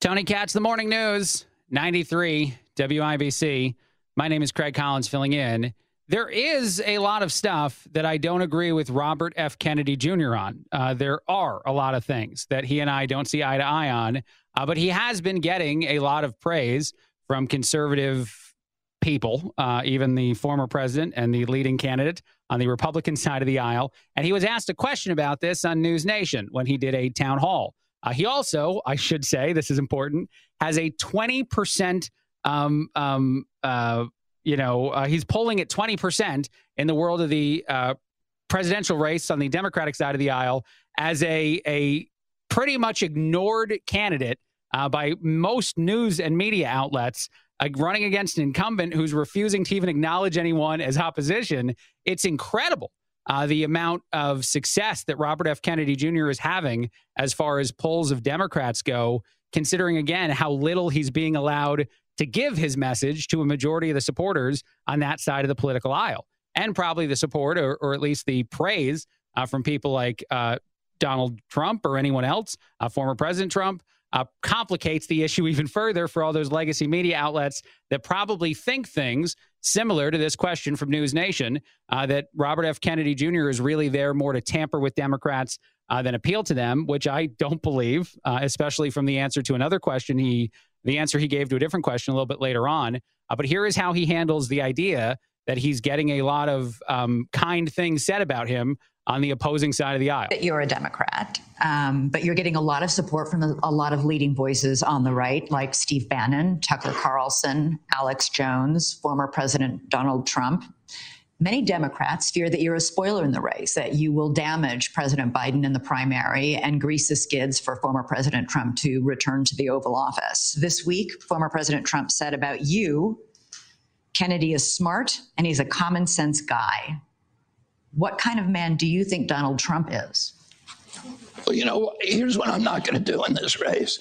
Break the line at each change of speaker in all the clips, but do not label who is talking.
Tony Katz, the morning news, 93 WIBC. My name is Craig Collins filling in. There is a lot of stuff that I don't agree with Robert F. Kennedy Jr. on. Uh, there are a lot of things that he and I don't see eye to eye on, uh, but he has been getting a lot of praise from conservative people, uh, even the former president and the leading candidate on the Republican side of the aisle. And he was asked a question about this on News Nation when he did a town hall. Uh, he also, I should say, this is important, has a 20%, um, um, uh, you know, uh, he's polling at 20% in the world of the uh, presidential race on the Democratic side of the aisle as a, a pretty much ignored candidate uh, by most news and media outlets. Running against an incumbent who's refusing to even acknowledge anyone as opposition, it's incredible uh, the amount of success that Robert F. Kennedy Jr. is having as far as polls of Democrats go, considering again how little he's being allowed to give his message to a majority of the supporters on that side of the political aisle. And probably the support, or, or at least the praise uh, from people like uh, Donald Trump or anyone else, uh, former President Trump, uh, complicates the issue even further for all those legacy media outlets that probably think things similar to this question from News Nation uh, that Robert F. Kennedy Jr. is really there more to tamper with Democrats uh, than appeal to them, which I don't believe, uh, especially from the answer to another question he, the answer he gave to a different question a little bit later on. Uh, but here is how he handles the idea that he's getting a lot of um, kind things said about him on the opposing side of the aisle.
That you're a Democrat, um, but you're getting a lot of support from a, a, lot of leading voices on the right, like Steve Bannon, Tucker Carlson, Alex Jones, former President Donald Trump. Many Democrats fear that you're a spoiler in the race, that you will damage President Biden in the primary and grease the skids for former President Trump to return to the Oval Office. This week, former President Trump said about you Kennedy is smart and he's a common sense guy. What kind of man do you think Donald Trump is?
Well, you know, here's what I'm not going to do in this race.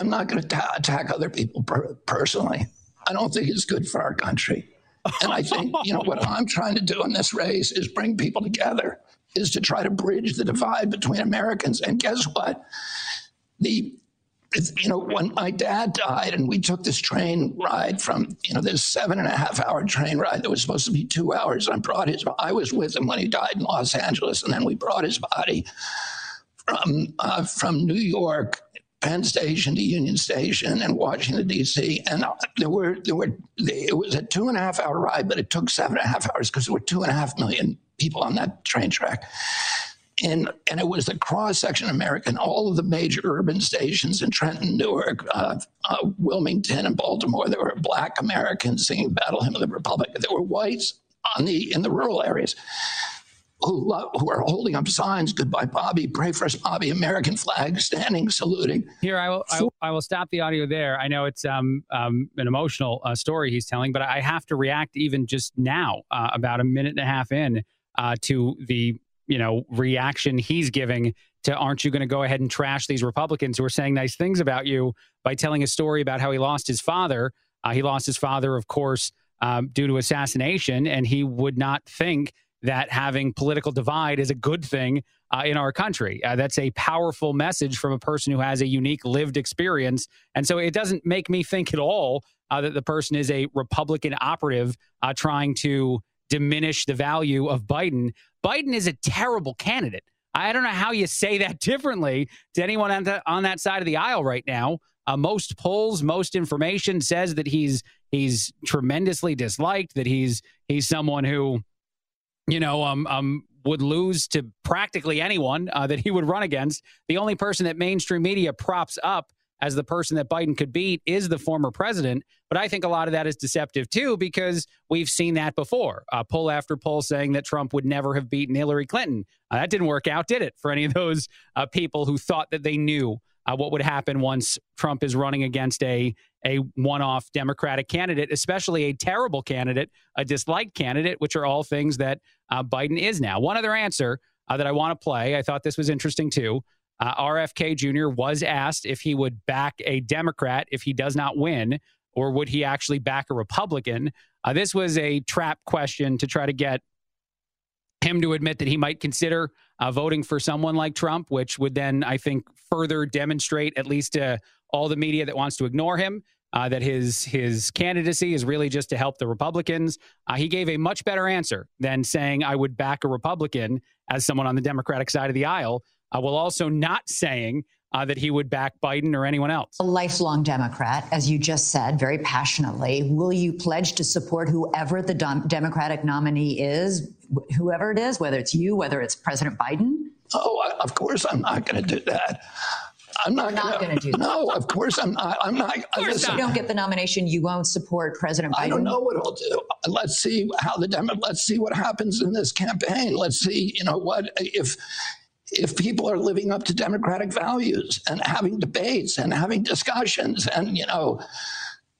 I'm not going to ta- attack other people per- personally. I don't think it's good for our country. And I think, you know, what I'm trying to do in this race is bring people together, is to try to bridge the divide between Americans. And guess what? The you know, when my dad died and we took this train ride from, you know, this seven and a half hour train ride that was supposed to be two hours. I brought his, I was with him when he died in Los Angeles. And then we brought his body from, uh, from New York, Penn Station to Union Station and Washington, D.C. And uh, there were, there were, it was a two and a half hour ride, but it took seven and a half hours because there were two and a half million people on that train track and and it was a cross section of America in all of the major urban stations in Trenton, Newark, uh, uh, Wilmington, and Baltimore. There were Black Americans singing "Battle Hymn of the Republic." There were whites on the in the rural areas who love, who are holding up signs "Goodbye, Bobby," "Pray for us, Bobby," American flag, standing, saluting.
Here, I will, I I will stop the audio there. I know it's um, um, an emotional uh, story he's telling, but I have to react even just now, uh, about a minute and a half in, uh, to the you know, reaction he's giving to aren't you going to go ahead and trash these Republicans who are saying nice things about you by telling a story about how he lost his father. Uh, he lost his father, of course, um, due to assassination, and he would not think that having political divide is a good thing uh, in our country. Uh, that's a powerful message from a person who has a unique lived experience. And so it doesn't make me think at all uh, that the person is a Republican operative uh, trying to diminish the value of Biden. Biden is a terrible candidate. I don't know how you say that differently to anyone on, the, on that side of the aisle right now. Uh, most polls, most information says that he's he's tremendously disliked. That he's he's someone who, you know, um, um, would lose to practically anyone uh, that he would run against. The only person that mainstream media props up as the person that Biden could beat is the former president. But I think a lot of that is deceptive too, because we've seen that before. Uh, poll after poll saying that Trump would never have beaten Hillary Clinton. Uh, that didn't work out, did it, for any of those uh, people who thought that they knew uh, what would happen once Trump is running against a a one-off Democratic candidate, especially a terrible candidate, a disliked candidate, which are all things that uh, Biden is now. One other answer uh, that I want to play. I thought this was interesting too. Uh, RFK Jr. was asked if he would back a Democrat if he does not win, or would he actually back a Republican? Uh, this was a trap question to try to get him to admit that he might consider uh, voting for someone like Trump, which would then, I think, further demonstrate, at least to all the media that wants to ignore him, uh, that his his candidacy is really just to help the Republicans. Uh, he gave a much better answer than saying I would back a Republican as someone on the Democratic side of the aisle, uh, while also not saying uh, that he would back Biden or anyone else.
A lifelong Democrat, as you just said very passionately. Will you pledge to support whoever the Democratic nominee is, whoever it is, whether it's you, whether it's President Biden?
Oh, of course I'm not going to do that. I'm not,
not going to do that.
No, of course I'm not. I'm not.
If you don't get the nomination, you won't support President Biden. I
don't know what I'll do. Let's see how the Demo- Let's see what happens in this campaign. Let's see, you know, what if if people are living up to democratic values and having debates and having discussions and you know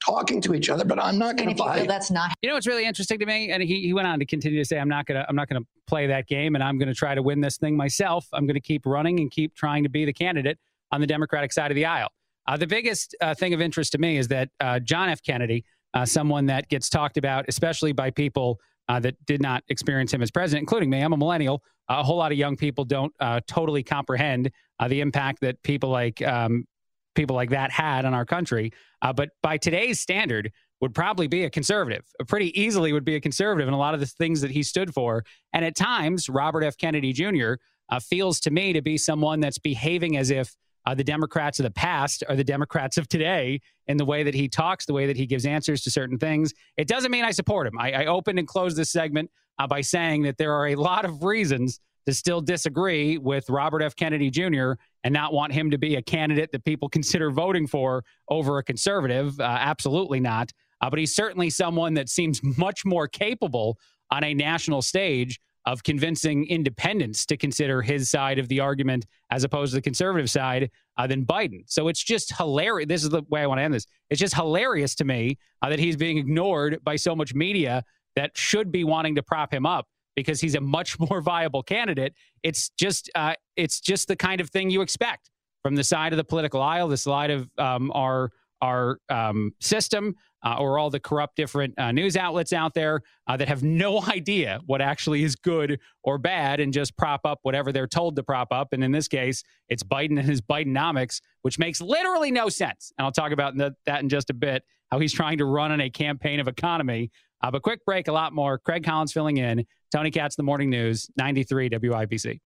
talking to each other but i'm not going to buy
that's not
you know what's really interesting to me? And he, he went on to continue to say i'm not going to i'm not going to play that game and i'm going to try to win this thing myself. I'm going to keep running and keep trying to be the candidate on the democratic side of the aisle. Uh, the biggest uh, thing of interest to me is that uh, john f. Kennedy uh, someone that gets talked about especially by people uh, that did not experience him as president, including me. I'm a millennial. Uh, a whole lot of young people don't uh, totally comprehend uh, the impact that people like um, people like that had on our country. Uh, but by today's standard, would probably be a conservative. Pretty easily would be a conservative in a lot of the things that he stood for. And at times, Robert F. Kennedy Jr. Uh, feels to me to be someone that's behaving as if uh, the Democrats of the past are the Democrats of today in the way that he talks, the way that he gives answers to certain things. It doesn't mean I support him. I, I opened and closed this segment uh, by saying that there are a lot of reasons to still disagree with Robert F. Kennedy Jr. and not want him to be a candidate that people consider voting for over a conservative. Uh, absolutely not. Uh, but he's certainly someone that seems much more capable on a national stage of convincing independents to consider his side of the argument as opposed to the conservative side uh, than Biden. So it's just hilarious. This is the way I want to end this. It's just hilarious to me uh, that he's being ignored by so much media that should be wanting to prop him up because he's a much more viable candidate. It's just uh, it's just the kind of thing you expect from the side of the political aisle, the side of um, our our um, system uh, or all the corrupt different uh, news outlets out there uh, that have no idea what actually is good or bad and just prop up whatever they're told to prop up. And in this case, it's Biden and his Bidenomics, which makes literally no sense. And I'll talk about that in just a bit, how he's trying to run on a campaign of economy. Uh, but quick break, a lot more. Craig Collins filling in. Tony Katz, The Morning News, 93 WIBC.